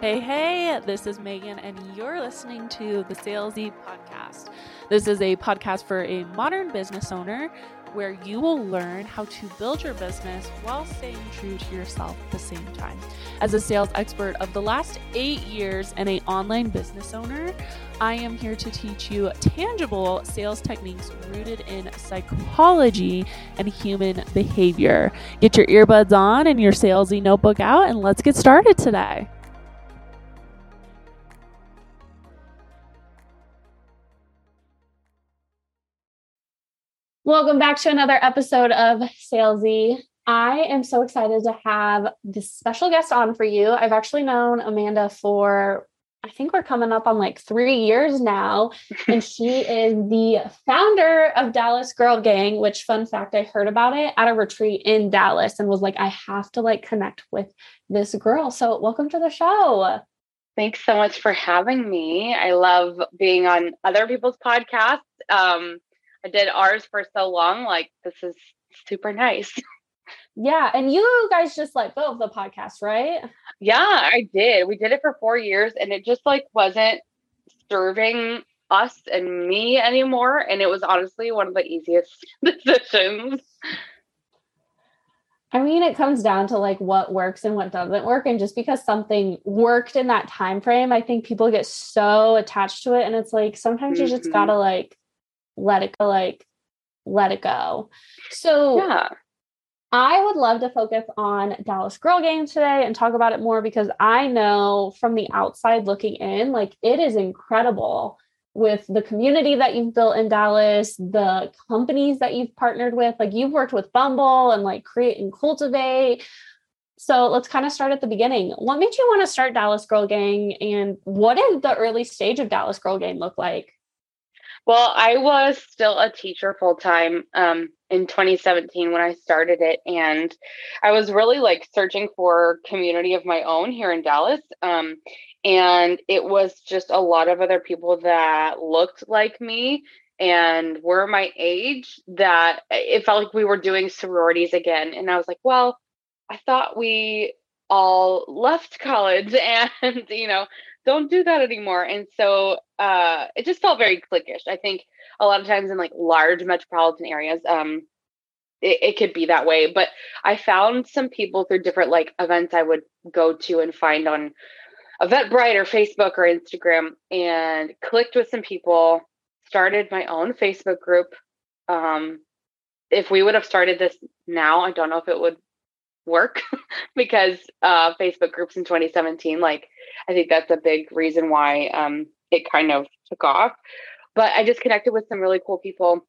Hey, hey, this is Megan, and you're listening to the Salesy Podcast. This is a podcast for a modern business owner where you will learn how to build your business while staying true to yourself at the same time. As a sales expert of the last eight years and an online business owner, I am here to teach you tangible sales techniques rooted in psychology and human behavior. Get your earbuds on and your salesy notebook out, and let's get started today. Welcome back to another episode of Salesy. I am so excited to have this special guest on for you. I've actually known Amanda for, I think we're coming up on like three years now. and she is the founder of Dallas Girl Gang, which, fun fact, I heard about it at a retreat in Dallas and was like, I have to like connect with this girl. So, welcome to the show. Thanks so much for having me. I love being on other people's podcasts. Um, I did ours for so long. Like, this is super nice. Yeah. And you guys just let go of the podcast, right? Yeah, I did. We did it for four years and it just like wasn't serving us and me anymore. And it was honestly one of the easiest decisions. I mean, it comes down to like what works and what doesn't work. And just because something worked in that time frame, I think people get so attached to it. And it's like sometimes mm-hmm. you just gotta mm-hmm. like let it go, like let it go. So yeah. I would love to focus on Dallas Girl Gang today and talk about it more because I know from the outside looking in, like it is incredible with the community that you've built in Dallas, the companies that you've partnered with. Like you've worked with Bumble and like Create and Cultivate. So let's kind of start at the beginning. What made you want to start Dallas Girl Gang and what did the early stage of Dallas Girl Gang look like? Well, I was still a teacher full time um, in 2017 when I started it, and I was really like searching for community of my own here in Dallas. Um, and it was just a lot of other people that looked like me and were my age that it felt like we were doing sororities again. And I was like, well, I thought we all left college and, you know, don't do that anymore. And so uh, it just felt very cliquish. I think a lot of times in like large metropolitan areas, um, it, it could be that way. But I found some people through different like events I would go to and find on Eventbrite or Facebook or Instagram and clicked with some people, started my own Facebook group. Um, if we would have started this now, I don't know if it would work because uh, Facebook groups in 2017, like I think that's a big reason why um, it kind of took off. But I just connected with some really cool people.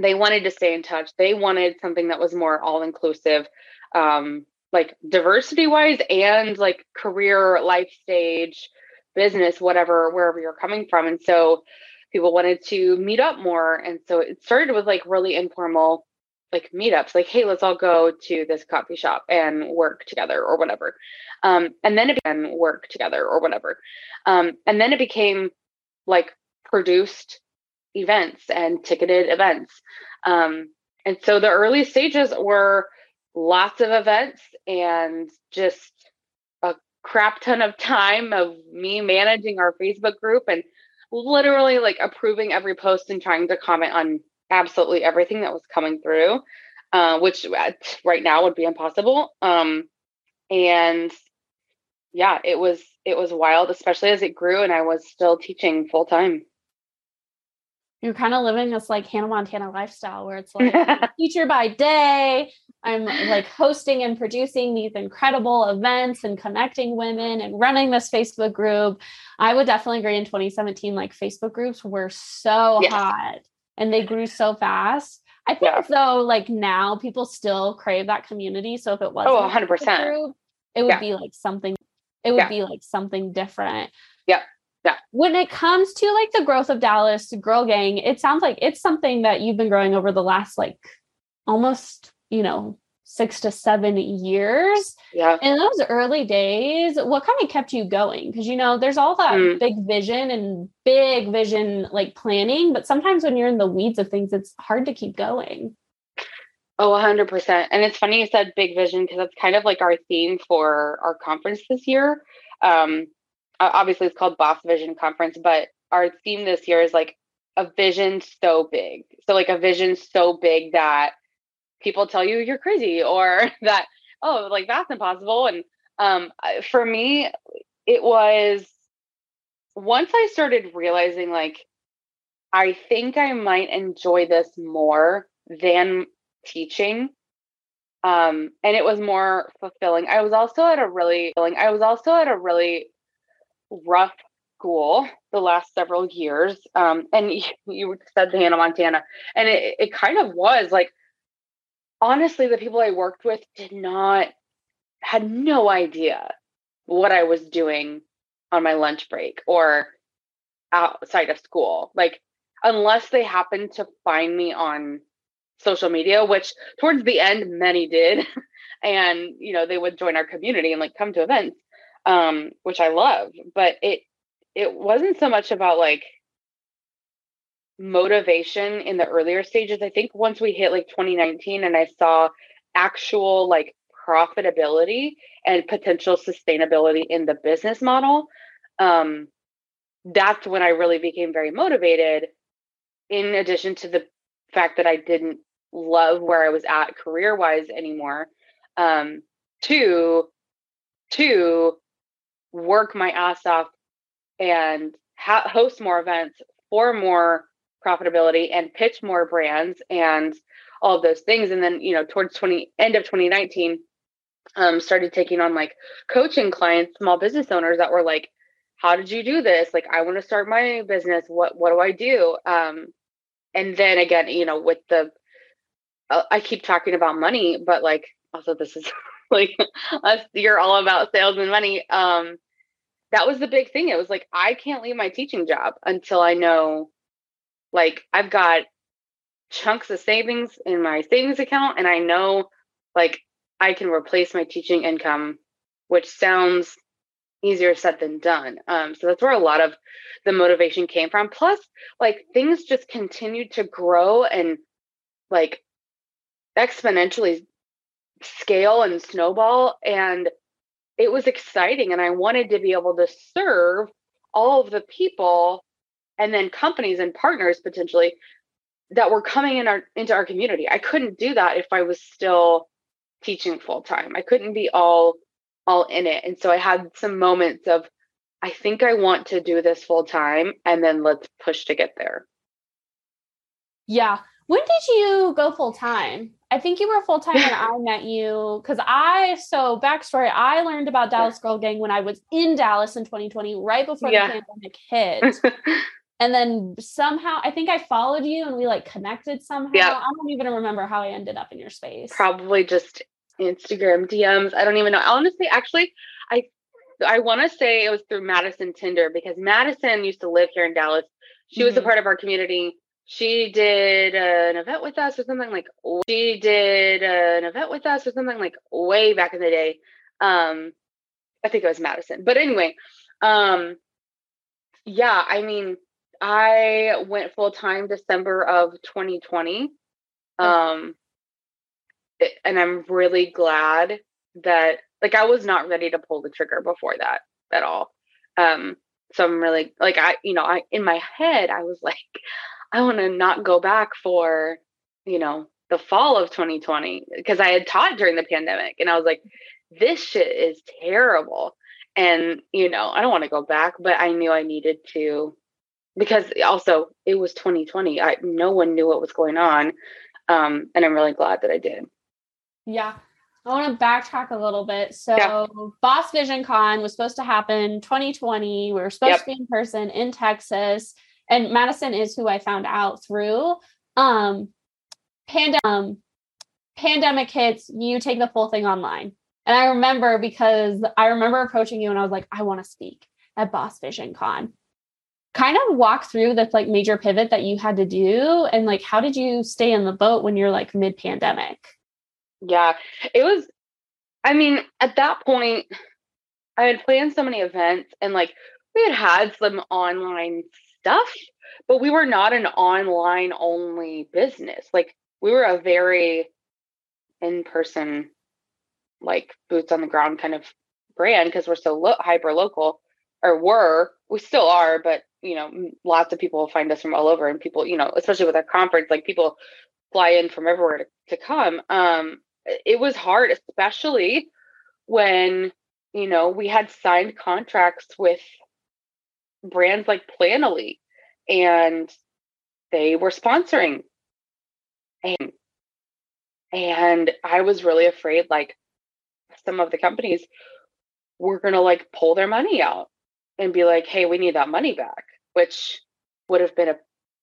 They wanted to stay in touch. They wanted something that was more all inclusive, um, like diversity wise and like career, life stage, business, whatever, wherever you're coming from. And so people wanted to meet up more. And so it started with like really informal like meetups like hey let's all go to this coffee shop and work together or whatever. Um, and then it began work together or whatever. Um, and then it became like produced events and ticketed events. Um, and so the early stages were lots of events and just a crap ton of time of me managing our facebook group and literally like approving every post and trying to comment on absolutely everything that was coming through, uh, which right now would be impossible. Um, and yeah, it was it was wild, especially as it grew, and I was still teaching full time. You're kind of living this like Hannah Montana lifestyle where it's like teacher by day. I'm like hosting and producing these incredible events and connecting women and running this Facebook group. I would definitely agree in 2017, like Facebook groups were so yes. hot and they grew so fast. I think yeah. though, like now people still crave that community. So if it was oh, 100 percent, it would yeah. be like something. It would yeah. be like something different. Yeah. Yeah. When it comes to like the growth of Dallas Girl Gang, it sounds like it's something that you've been growing over the last like almost, you know, six to seven years. Yeah. In those early days, what kind of kept you going? Because you know, there's all that mm. big vision and big vision like planning, but sometimes when you're in the weeds of things, it's hard to keep going. Oh, 100%. And it's funny you said big vision because that's kind of like our theme for our conference this year. Um, obviously, it's called Boss Vision Conference, but our theme this year is like a vision so big. So, like a vision so big that people tell you you're crazy or that, oh, like that's impossible. And um, for me, it was once I started realizing like I think I might enjoy this more than teaching. Um, and it was more fulfilling. I was also at a really I was also at a really rough school the last several years. Um, and you, you said the Hannah Montana, and it, it kind of was like honestly, the people I worked with did not had no idea what I was doing on my lunch break or outside of school. Like unless they happened to find me on social media, which towards the end many did, and you know they would join our community and like come to events, um, which I love. But it it wasn't so much about like motivation in the earlier stages. I think once we hit like 2019 and I saw actual like profitability and potential sustainability in the business model, um, that's when I really became very motivated in addition to the fact that I didn't love where I was at career wise anymore, um, to to work my ass off and ha- host more events for more profitability and pitch more brands and all of those things. And then you know towards twenty end of twenty nineteen, um, started taking on like coaching clients, small business owners that were like, "How did you do this? Like, I want to start my business. What what do I do?" Um, and then again, you know, with the, uh, I keep talking about money, but like also this is like us, you're all about sales and money. Um, that was the big thing. It was like, I can't leave my teaching job until I know, like, I've got chunks of savings in my savings account and I know, like, I can replace my teaching income, which sounds easier said than done. Um, so that's where a lot of the motivation came from. Plus, like things just continued to grow and like exponentially scale and snowball. And it was exciting. And I wanted to be able to serve all of the people and then companies and partners potentially that were coming in our into our community. I couldn't do that if I was still teaching full time. I couldn't be all all in it. And so I had some moments of, I think I want to do this full time and then let's push to get there. Yeah. When did you go full time? I think you were full time when I met you because I, so backstory, I learned about Dallas Girl Gang when I was in Dallas in 2020, right before yeah. the pandemic hit. and then somehow I think I followed you and we like connected somehow. Yeah. I don't even remember how I ended up in your space. Probably just Instagram DMs. I don't even know. Honestly, actually, I I want to say it was through Madison Tinder because Madison used to live here in Dallas. She mm-hmm. was a mm-hmm. part of our community. She did an event with us or something like she did an event with us or something like way back in the day. Um, I think it was Madison. But anyway, um, yeah, I mean, I went full time December of 2020. Um, and I'm really glad that like I was not ready to pull the trigger before that at all. Um, so I'm really like I, you know, I in my head I was like, I want to not go back for, you know, the fall of 2020 because I had taught during the pandemic and I was like, this shit is terrible. And you know, I don't want to go back, but I knew I needed to because also it was 2020. I no one knew what was going on. Um, and I'm really glad that I did. Yeah. I want to backtrack a little bit. So, yeah. Boss Vision Con was supposed to happen 2020. We were supposed yep. to be in person in Texas, and Madison is who I found out through. Um, pandemic, um, pandemic hits. You take the full thing online, and I remember because I remember approaching you, and I was like, I want to speak at Boss Vision Con. Kind of walk through this like major pivot that you had to do, and like how did you stay in the boat when you're like mid pandemic? Yeah, it was. I mean, at that point, I had planned so many events and like we had had some online stuff, but we were not an online only business. Like we were a very in person, like boots on the ground kind of brand because we're so lo- hyper local or were we still are but you know lots of people find us from all over and people you know especially with our conference like people fly in from everywhere to, to come um it was hard especially when you know we had signed contracts with brands like Planoly and they were sponsoring. And and I was really afraid like some of the companies were going to like pull their money out and be like, hey, we need that money back, which would have been a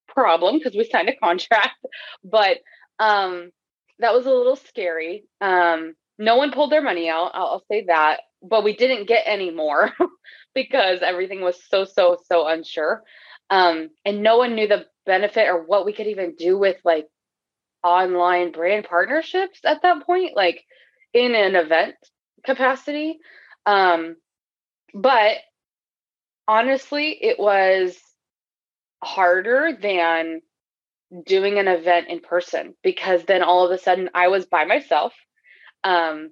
problem because we signed a contract. But um, that was a little scary. Um, no one pulled their money out. I'll, I'll say that. But we didn't get any more because everything was so, so, so unsure. Um, and no one knew the benefit or what we could even do with like online brand partnerships at that point, like in an event capacity. Um, but honestly, it was harder than doing an event in person because then all of a sudden I was by myself. Um,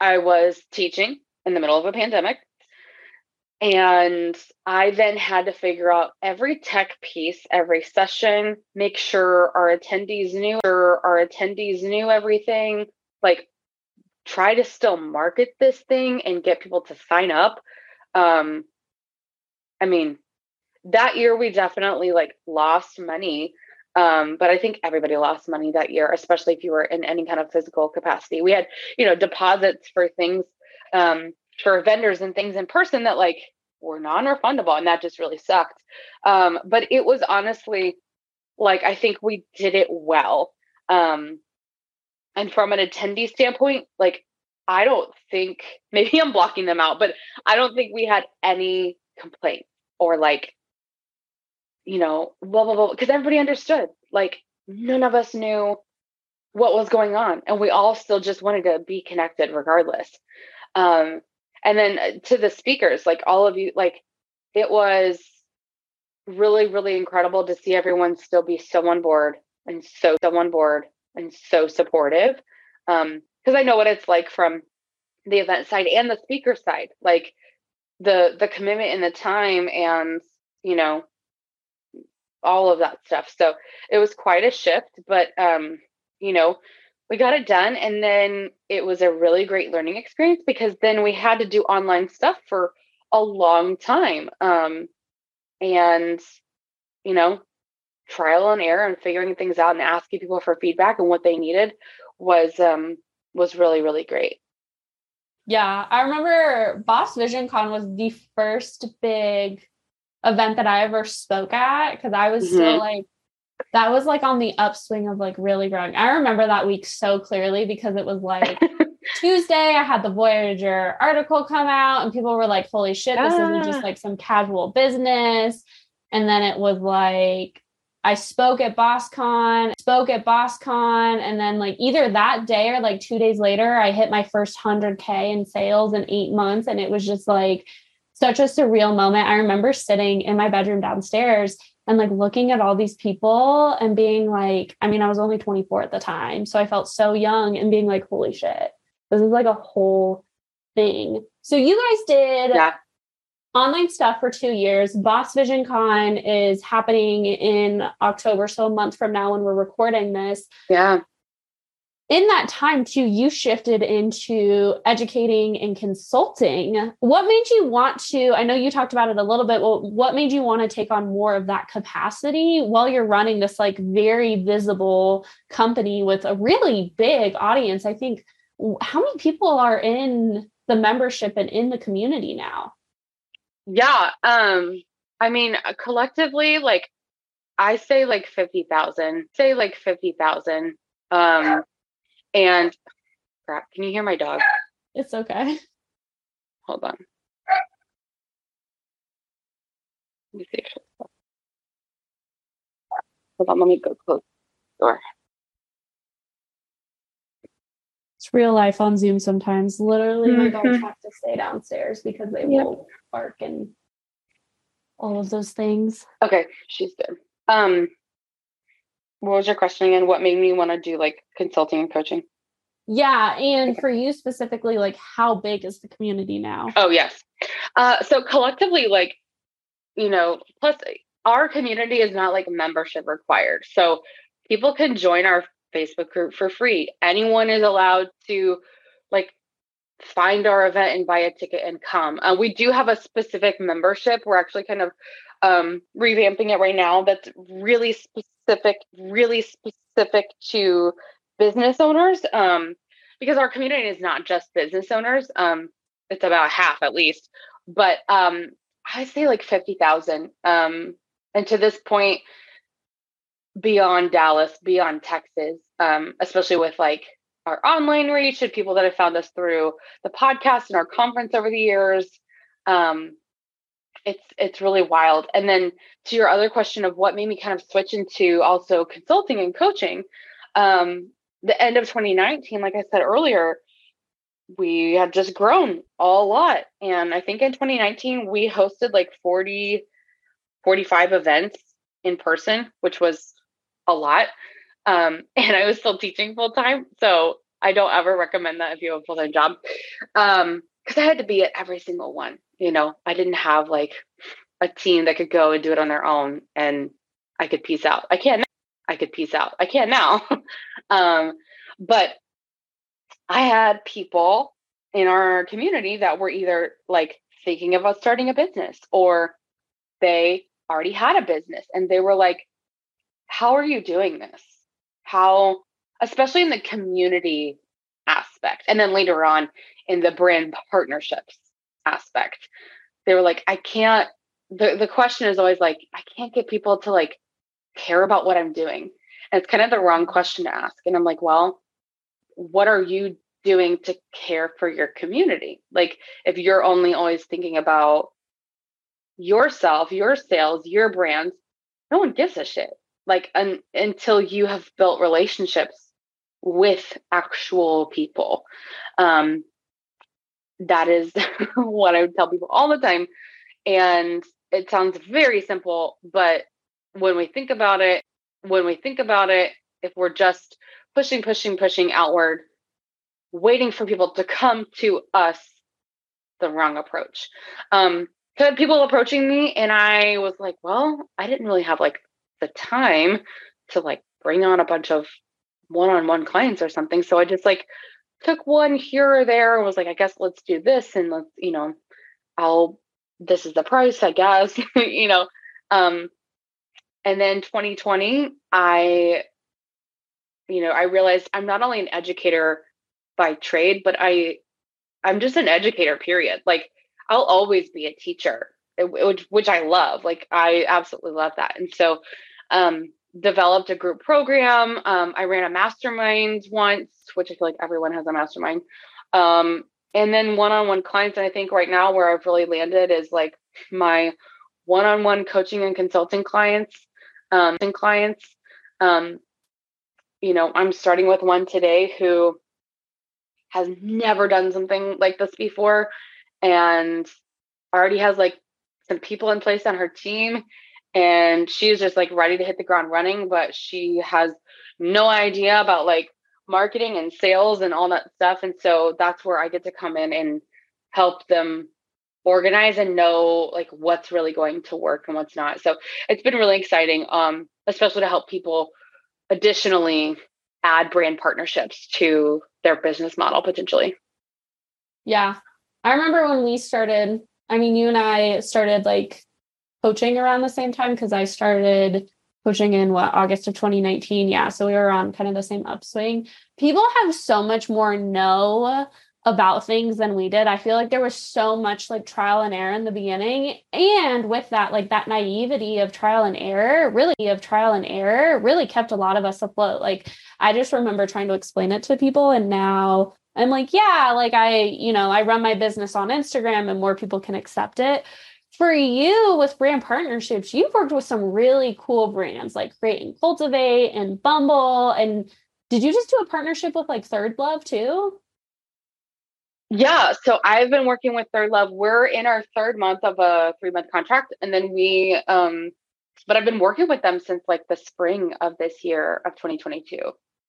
I was teaching in the middle of a pandemic. And I then had to figure out every tech piece, every session, make sure our attendees knew, sure our attendees knew everything, like try to still market this thing and get people to sign up. Um, I mean, that year we definitely like lost money. Um, but I think everybody lost money that year, especially if you were in any kind of physical capacity. We had, you know, deposits for things um, for vendors and things in person that like were non-refundable, and that just really sucked. Um, but it was honestly like I think we did it well. Um, and from an attendee standpoint, like I don't think maybe I'm blocking them out, but I don't think we had any complaints or like, you know, blah blah blah, because everybody understood. Like none of us knew what was going on, and we all still just wanted to be connected regardless. Um, and then uh, to the speakers, like all of you, like it was really really incredible to see everyone still be so on board and so so on board and so supportive um because i know what it's like from the event side and the speaker side like the the commitment and the time and you know all of that stuff. So it was quite a shift but um you know we got it done and then it was a really great learning experience because then we had to do online stuff for a long time um and you know trial and error and figuring things out and asking people for feedback and what they needed was um was really really great. Yeah i remember boss vision con was the first big event that i ever spoke at because i was mm-hmm. still like that was like on the upswing of like really growing i remember that week so clearly because it was like tuesday i had the voyager article come out and people were like holy shit this isn't just like some casual business and then it was like I spoke at BossCon, spoke at BossCon, and then like either that day or like two days later, I hit my first 100K in sales in eight months. And it was just like such a surreal moment. I remember sitting in my bedroom downstairs and like looking at all these people and being like, I mean, I was only 24 at the time. So I felt so young and being like, holy shit, this is like a whole thing. So you guys did yeah online stuff for two years. Boss Vision Con is happening in October, so a month from now when we're recording this. Yeah. In that time, too, you shifted into educating and consulting. What made you want to? I know you talked about it a little bit. Well, what made you want to take on more of that capacity while you're running this like very visible company with a really big audience? I think how many people are in the membership and in the community now? Yeah. Um, I mean, uh, collectively, like I say like 50,000, say like 50,000. Um, and crap, can you hear my dog? It's okay. Hold on. Let me see Hold on, let me go close the door. It's real life on Zoom sometimes. Literally, mm-hmm. my dogs mm-hmm. have to stay downstairs because they yep. will bark and all of those things. Okay, she's good. Um, what was your question again? What made me want to do like consulting and coaching? Yeah. And for you specifically, like how big is the community now? Oh, yes. Uh, so collectively, like, you know, plus our community is not like membership required. So people can join our Facebook group for free. Anyone is allowed to like find our event and buy a ticket and come. Uh, we do have a specific membership. We're actually kind of um, revamping it right now that's really specific, really specific to business owners um, because our community is not just business owners. Um, it's about half at least, but um, I say like 50,000. Um, and to this point, beyond Dallas, beyond Texas, um, especially with like our online reach and people that have found us through the podcast and our conference over the years. Um, it's it's really wild. And then to your other question of what made me kind of switch into also consulting and coaching, um, the end of 2019, like I said earlier, we had just grown a lot. And I think in 2019, we hosted like 40, 45 events in person, which was a lot. Um, and I was still teaching full time. So I don't ever recommend that if you have a full time job. Um, because I had to be at every single one. You know, I didn't have like a team that could go and do it on their own and I could peace out. I can't I could peace out. I can't now. um, but I had people in our community that were either like thinking about starting a business or they already had a business and they were like, How are you doing this? How, especially in the community aspect, and then later on in the brand partnerships aspect, they were like, I can't. The, the question is always like, I can't get people to like care about what I'm doing. And it's kind of the wrong question to ask. And I'm like, well, what are you doing to care for your community? Like, if you're only always thinking about yourself, your sales, your brands, no one gives a shit. Like, un- until you have built relationships with actual people. Um, that is what I would tell people all the time. And it sounds very simple, but when we think about it, when we think about it, if we're just pushing, pushing, pushing outward, waiting for people to come to us, the wrong approach. Um, I had people approaching me, and I was like, well, I didn't really have like the time to like bring on a bunch of one-on-one clients or something. So I just like took one here or there and was like, I guess let's do this and let's, you know, I'll this is the price, I guess, you know. Um and then 2020, I you know, I realized I'm not only an educator by trade, but I I'm just an educator period. Like I'll always be a teacher, which which I love. Like I absolutely love that. And so um developed a group program. Um, I ran a mastermind once, which I feel like everyone has a mastermind. Um, and then one-on-one clients. And I think right now where I've really landed is like my one-on-one coaching and consulting clients um, and clients. Um, you know, I'm starting with one today who has never done something like this before and already has like some people in place on her team and she's just like ready to hit the ground running but she has no idea about like marketing and sales and all that stuff and so that's where i get to come in and help them organize and know like what's really going to work and what's not. So it's been really exciting um especially to help people additionally add brand partnerships to their business model potentially. Yeah. I remember when we started i mean you and i started like coaching around the same time because I started coaching in what August of 2019. Yeah. So we were on kind of the same upswing. People have so much more know about things than we did. I feel like there was so much like trial and error in the beginning. And with that, like that naivety of trial and error, really of trial and error, really kept a lot of us afloat. Like I just remember trying to explain it to people. And now I'm like, yeah, like I, you know, I run my business on Instagram and more people can accept it for you with brand partnerships, you've worked with some really cool brands like Create and Cultivate and Bumble. And did you just do a partnership with like Third Love too? Yeah, so I've been working with Third Love. We're in our third month of a three month contract, and then we, um, but I've been working with them since like the spring of this year of 2022.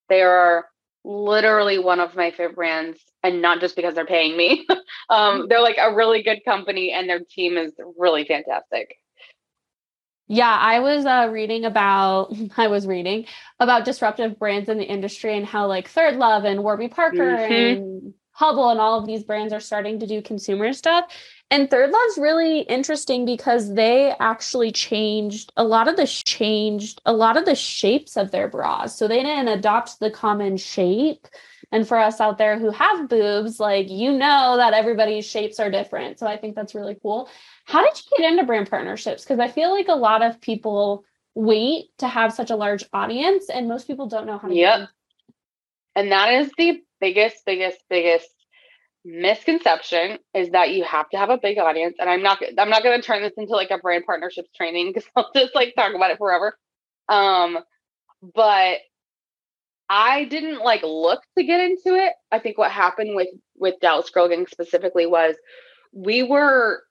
They are literally one of my favorite brands and not just because they're paying me. um, they're like a really good company and their team is really fantastic. Yeah, I was uh, reading about I was reading about disruptive brands in the industry and how like Third Love and Warby Parker mm-hmm. and Hubble and all of these brands are starting to do consumer stuff. And Third Love's really interesting because they actually changed a lot of the changed a lot of the shapes of their bras. So they didn't adopt the common shape. And for us out there who have boobs, like you know that everybody's shapes are different. So I think that's really cool. How did you get into brand partnerships? Because I feel like a lot of people wait to have such a large audience and most people don't know how to Yep. And that is the biggest, biggest, biggest misconception is that you have to have a big audience and i'm not i'm not going to turn this into like a brand partnerships training because i'll just like talk about it forever. Um but i didn't like look to get into it. I think what happened with with dallas girl gang specifically was we were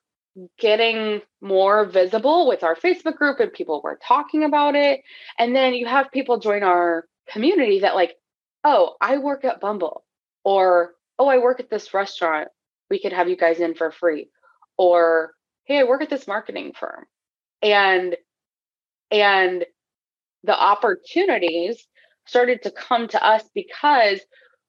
getting more visible with our facebook group and people were talking about it. And then you have people join our community that like oh i work at bumble or oh, I work at this restaurant. We could have you guys in for free. Or, hey, I work at this marketing firm. And and the opportunities started to come to us because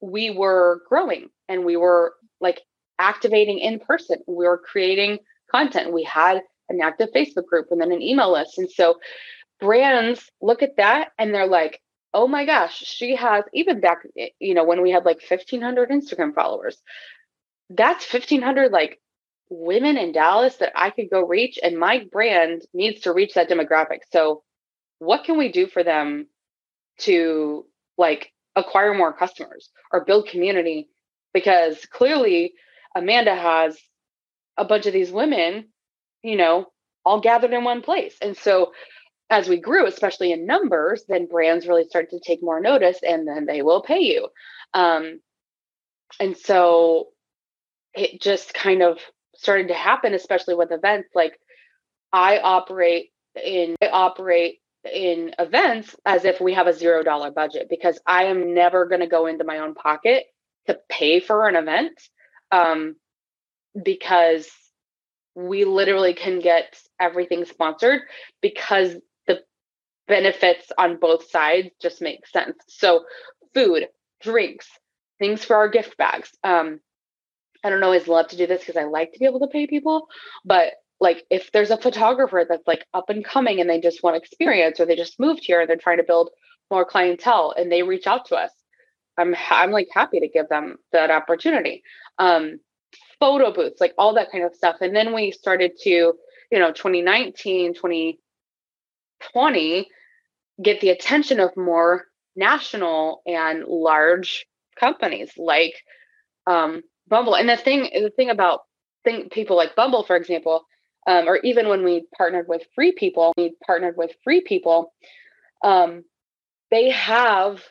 we were growing and we were like activating in person. We were creating content. We had an active Facebook group and then an email list. And so brands look at that and they're like, oh my gosh, she has even back, eh, you know, when we had like 1500 Instagram followers, that's 1500 like women in Dallas that I could go reach. And my brand needs to reach that demographic. So, what can we do for them to like acquire more customers or build community? Because clearly, Amanda has a bunch of these women, you know, all gathered in one place. And so as we grew, especially in numbers, then brands really start to take more notice and then they will pay you. Um, and so it just kind of started to happen, especially with events. Like I operate in, I operate in events as if we have a zero dollar budget because I am never going to go into my own pocket to pay for an event um, because we literally can get everything sponsored because benefits on both sides just make sense. So, food, drinks, things for our gift bags. Um, I don't always love to do this because I like to be able to pay people, but like if there's a photographer that's like up and coming and they just want experience or they just moved here and they're trying to build more clientele and they reach out to us, I'm I'm like happy to give them that opportunity. Um, photo booths, like all that kind of stuff. And then we started to, you know, 2019, 2020, get the attention of more national and large companies like um, Bumble. And the thing, the thing about think people like Bumble, for example, um, or even when we partnered with Free People, we partnered with Free People. Um, they have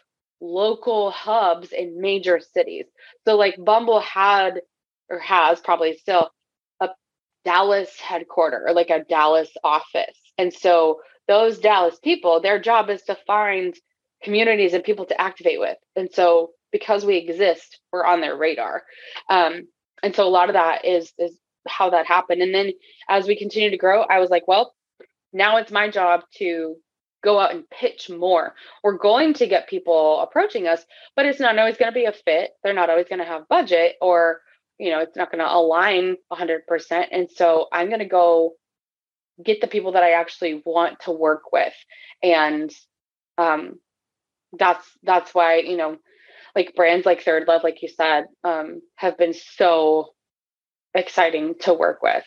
local hubs in major cities. So, like Bumble had or has probably still a Dallas headquarter or like a Dallas office, and so those Dallas people, their job is to find communities and people to activate with. And so because we exist, we're on their radar. Um, and so a lot of that is is how that happened. And then as we continue to grow, I was like, well, now it's my job to go out and pitch more. We're going to get people approaching us, but it's not always going to be a fit. They're not always going to have budget or, you know, it's not going to align 100%. And so I'm going to go get the people that I actually want to work with. And um, that's that's why, you know, like brands like Third Love, like you said, um, have been so exciting to work with.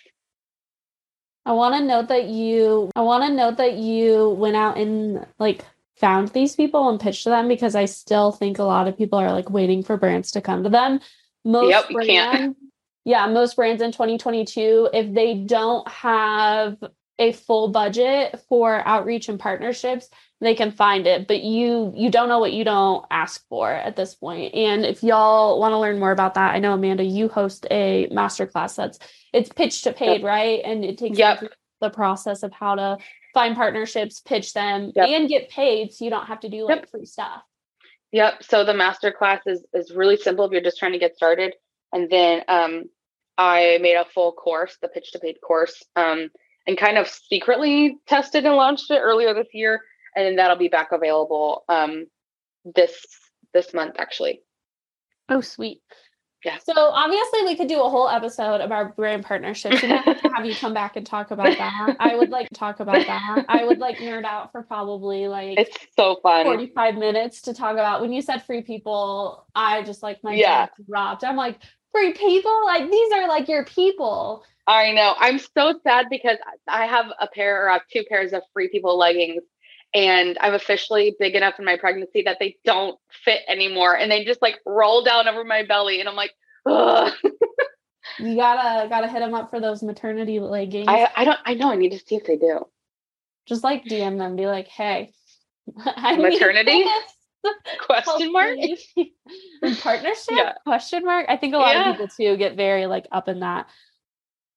I want to note that you I want to note that you went out and like found these people and pitched to them because I still think a lot of people are like waiting for brands to come to them. Most yep, brands, yeah, most brands in 2022, if they don't have a full budget for outreach and partnerships they can find it but you you don't know what you don't ask for at this point and if y'all want to learn more about that i know amanda you host a masterclass that's it's pitch to paid yep. right and it takes yep. the process of how to find partnerships pitch them yep. and get paid so you don't have to do like free stuff Yep. So the master class is is really simple if you're just trying to get started. And then um, I made a full course, the pitch to paid course, um, and kind of secretly tested and launched it earlier this year. And then that'll be back available um, this this month actually. Oh, sweet. Yeah. So obviously we could do a whole episode about brand partnerships and have you come back and talk about that. I would like to talk about that. I would like nerd out for probably like it's so fun. 45 minutes to talk about when you said free people, I just like my yeah. dropped. I'm like, free people? Like these are like your people. I know. I'm so sad because I have a pair or I have two pairs of free people leggings and I'm officially big enough in my pregnancy that they don't fit anymore, and they just like roll down over my belly, and I'm like, Ugh. you gotta gotta hit them up for those maternity leggings. I I don't I know I need to see if they do. Just like DM them, be like, hey, maternity question mark in partnership yeah. question mark. I think a lot yeah. of people too get very like up in that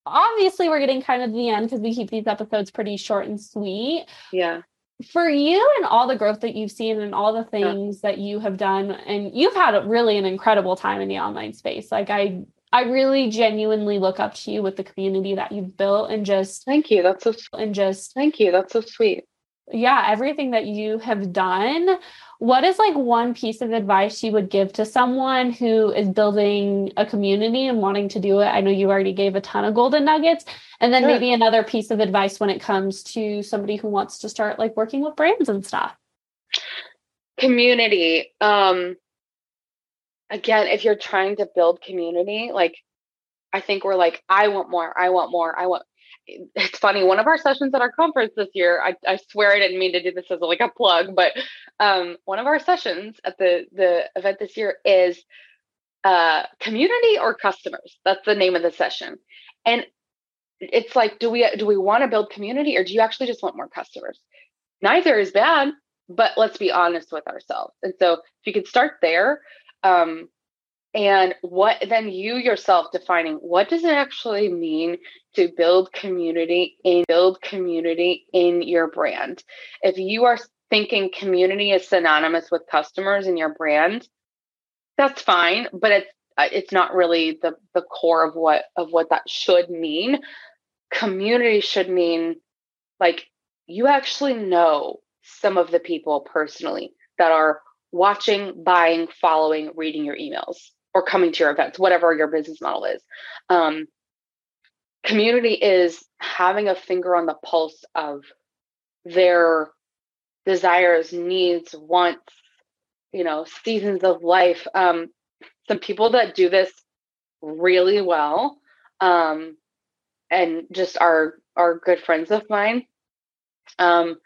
obviously we're getting kind of the end because we keep these episodes pretty short and sweet. Yeah for you and all the growth that you've seen and all the things yeah. that you have done and you've had a, really an incredible time in the online space like i i really genuinely look up to you with the community that you've built and just thank you that's so and just thank you that's so sweet yeah everything that you have done. What is like one piece of advice you would give to someone who is building a community and wanting to do it? I know you already gave a ton of golden nuggets. And then sure. maybe another piece of advice when it comes to somebody who wants to start like working with brands and stuff. Community. Um again if you're trying to build community like i think we're like i want more. I want more. I want it's funny one of our sessions at our conference this year I, I swear i didn't mean to do this as like a plug but um, one of our sessions at the the event this year is uh, community or customers. That's the name of the session. And it's like do we do we want to build community or do you actually just want more customers? Neither is bad but let's be honest with ourselves. And so if you could start there um, and what then you yourself defining what does it actually mean to build community and build community in your brand? If you are thinking community is synonymous with customers in your brand that's fine but it's uh, it's not really the the core of what of what that should mean. Community should mean like you actually know some of the people personally that are watching buying following reading your emails or coming to your events, whatever your business model is. Um, community is having a finger on the pulse of their desires, needs, wants, you know, seasons of life. Um, some people that do this really well um, and just are are good friends of mine. Um,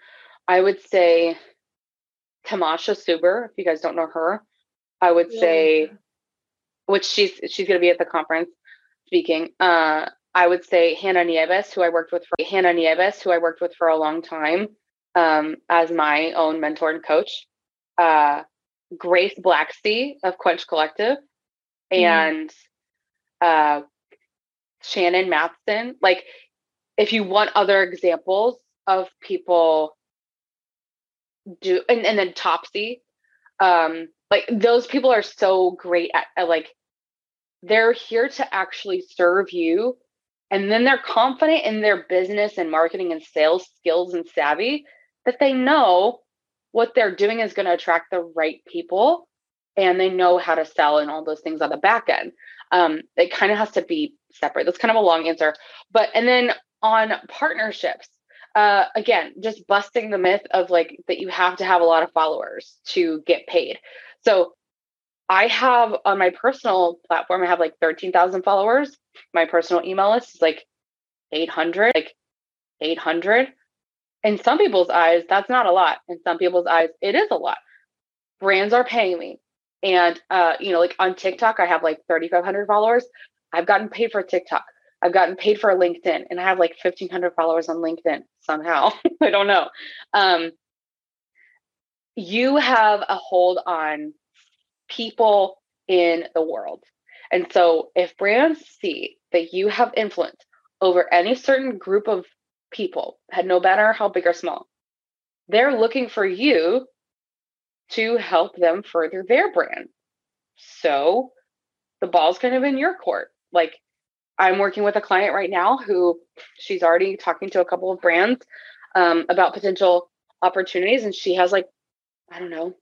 I would say Tamasha Suber, if you guys don't know her, I would yeah. say which she's she's going to be at the conference speaking. Uh, I would say Hannah Nieves, who I worked with for Hannah Nieves, who I worked with for a long time um, as my own mentor and coach. Uh, Grace Blacksea of Quench Collective, mm-hmm. and uh, Shannon Matheson. Like, if you want other examples of people do, and, and then Topsy, um, like those people are so great at, at like they're here to actually serve you and then they're confident in their business and marketing and sales skills and savvy that they know what they're doing is going to attract the right people and they know how to sell and all those things on the back end. Um, it kind of has to be separate. That's kind of a long answer. But and then on partnerships uh, again just busting the myth of like that you have to have a lot of followers to get paid so I have on my personal platform, I have like 13,000 followers. My personal email list is like 800, like 800. In some people's eyes, that's not a lot. In some people's eyes, it is a lot. Brands are paying me. And, uh, you know, like on TikTok, I have like 3,500 followers. I've gotten paid for TikTok. I've gotten paid for LinkedIn and I have like 1,500 followers on LinkedIn somehow. I don't know. Um, you have a hold on people in the world. And so if brands see that you have influence over any certain group of people, had no matter how big or small, they're looking for you to help them further their brand. So the ball's kind of in your court. Like I'm working with a client right now who she's already talking to a couple of brands um, about potential opportunities, and she has like, I don't know,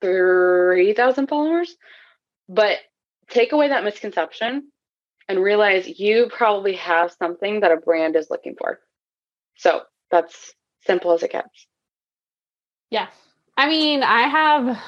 30,000 followers. But take away that misconception and realize you probably have something that a brand is looking for. So that's simple as it gets. Yeah. I mean, I have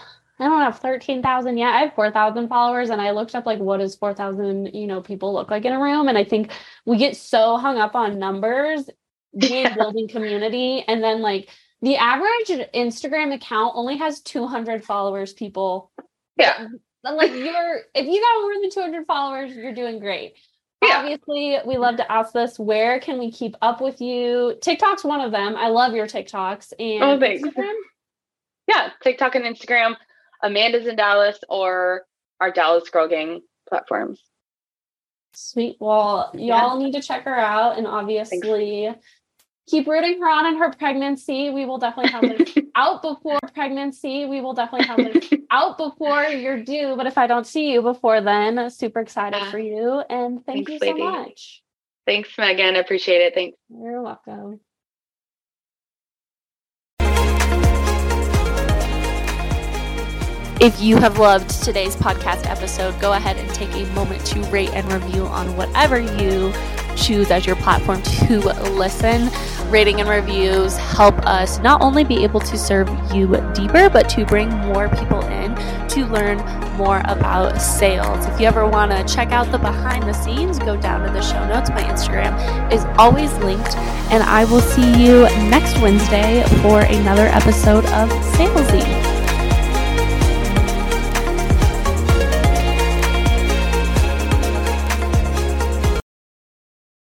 I don't have 13,000 yet. I have 4,000 followers and I looked up like what does 4,000, you know, people look like in a room and I think we get so hung up on numbers being building community and then like the average Instagram account only has 200 followers people. Yeah. Like you're if you got more than 200 followers, you're doing great. Yeah. Obviously, we love to ask this. Where can we keep up with you? TikTok's one of them. I love your TikToks. And oh, thanks. Instagram? Yeah, TikTok and Instagram. Amanda's in Dallas or our Dallas Girl Gang platforms. Sweet. Well, y'all yeah. need to check her out and obviously Thanks. Keep rooting her on in her pregnancy. We will definitely have this out before pregnancy. We will definitely have this out before you're due. But if I don't see you before then, super excited for you. And thank Thanks, you so lady. much. Thanks, Megan. I appreciate it. Thanks. You're welcome. If you have loved today's podcast episode, go ahead and take a moment to rate and review on whatever you choose as your platform to listen. Rating and reviews help us not only be able to serve you deeper, but to bring more people in to learn more about sales. If you ever want to check out the behind the scenes, go down to the show notes. My Instagram is always linked, and I will see you next Wednesday for another episode of Salesy.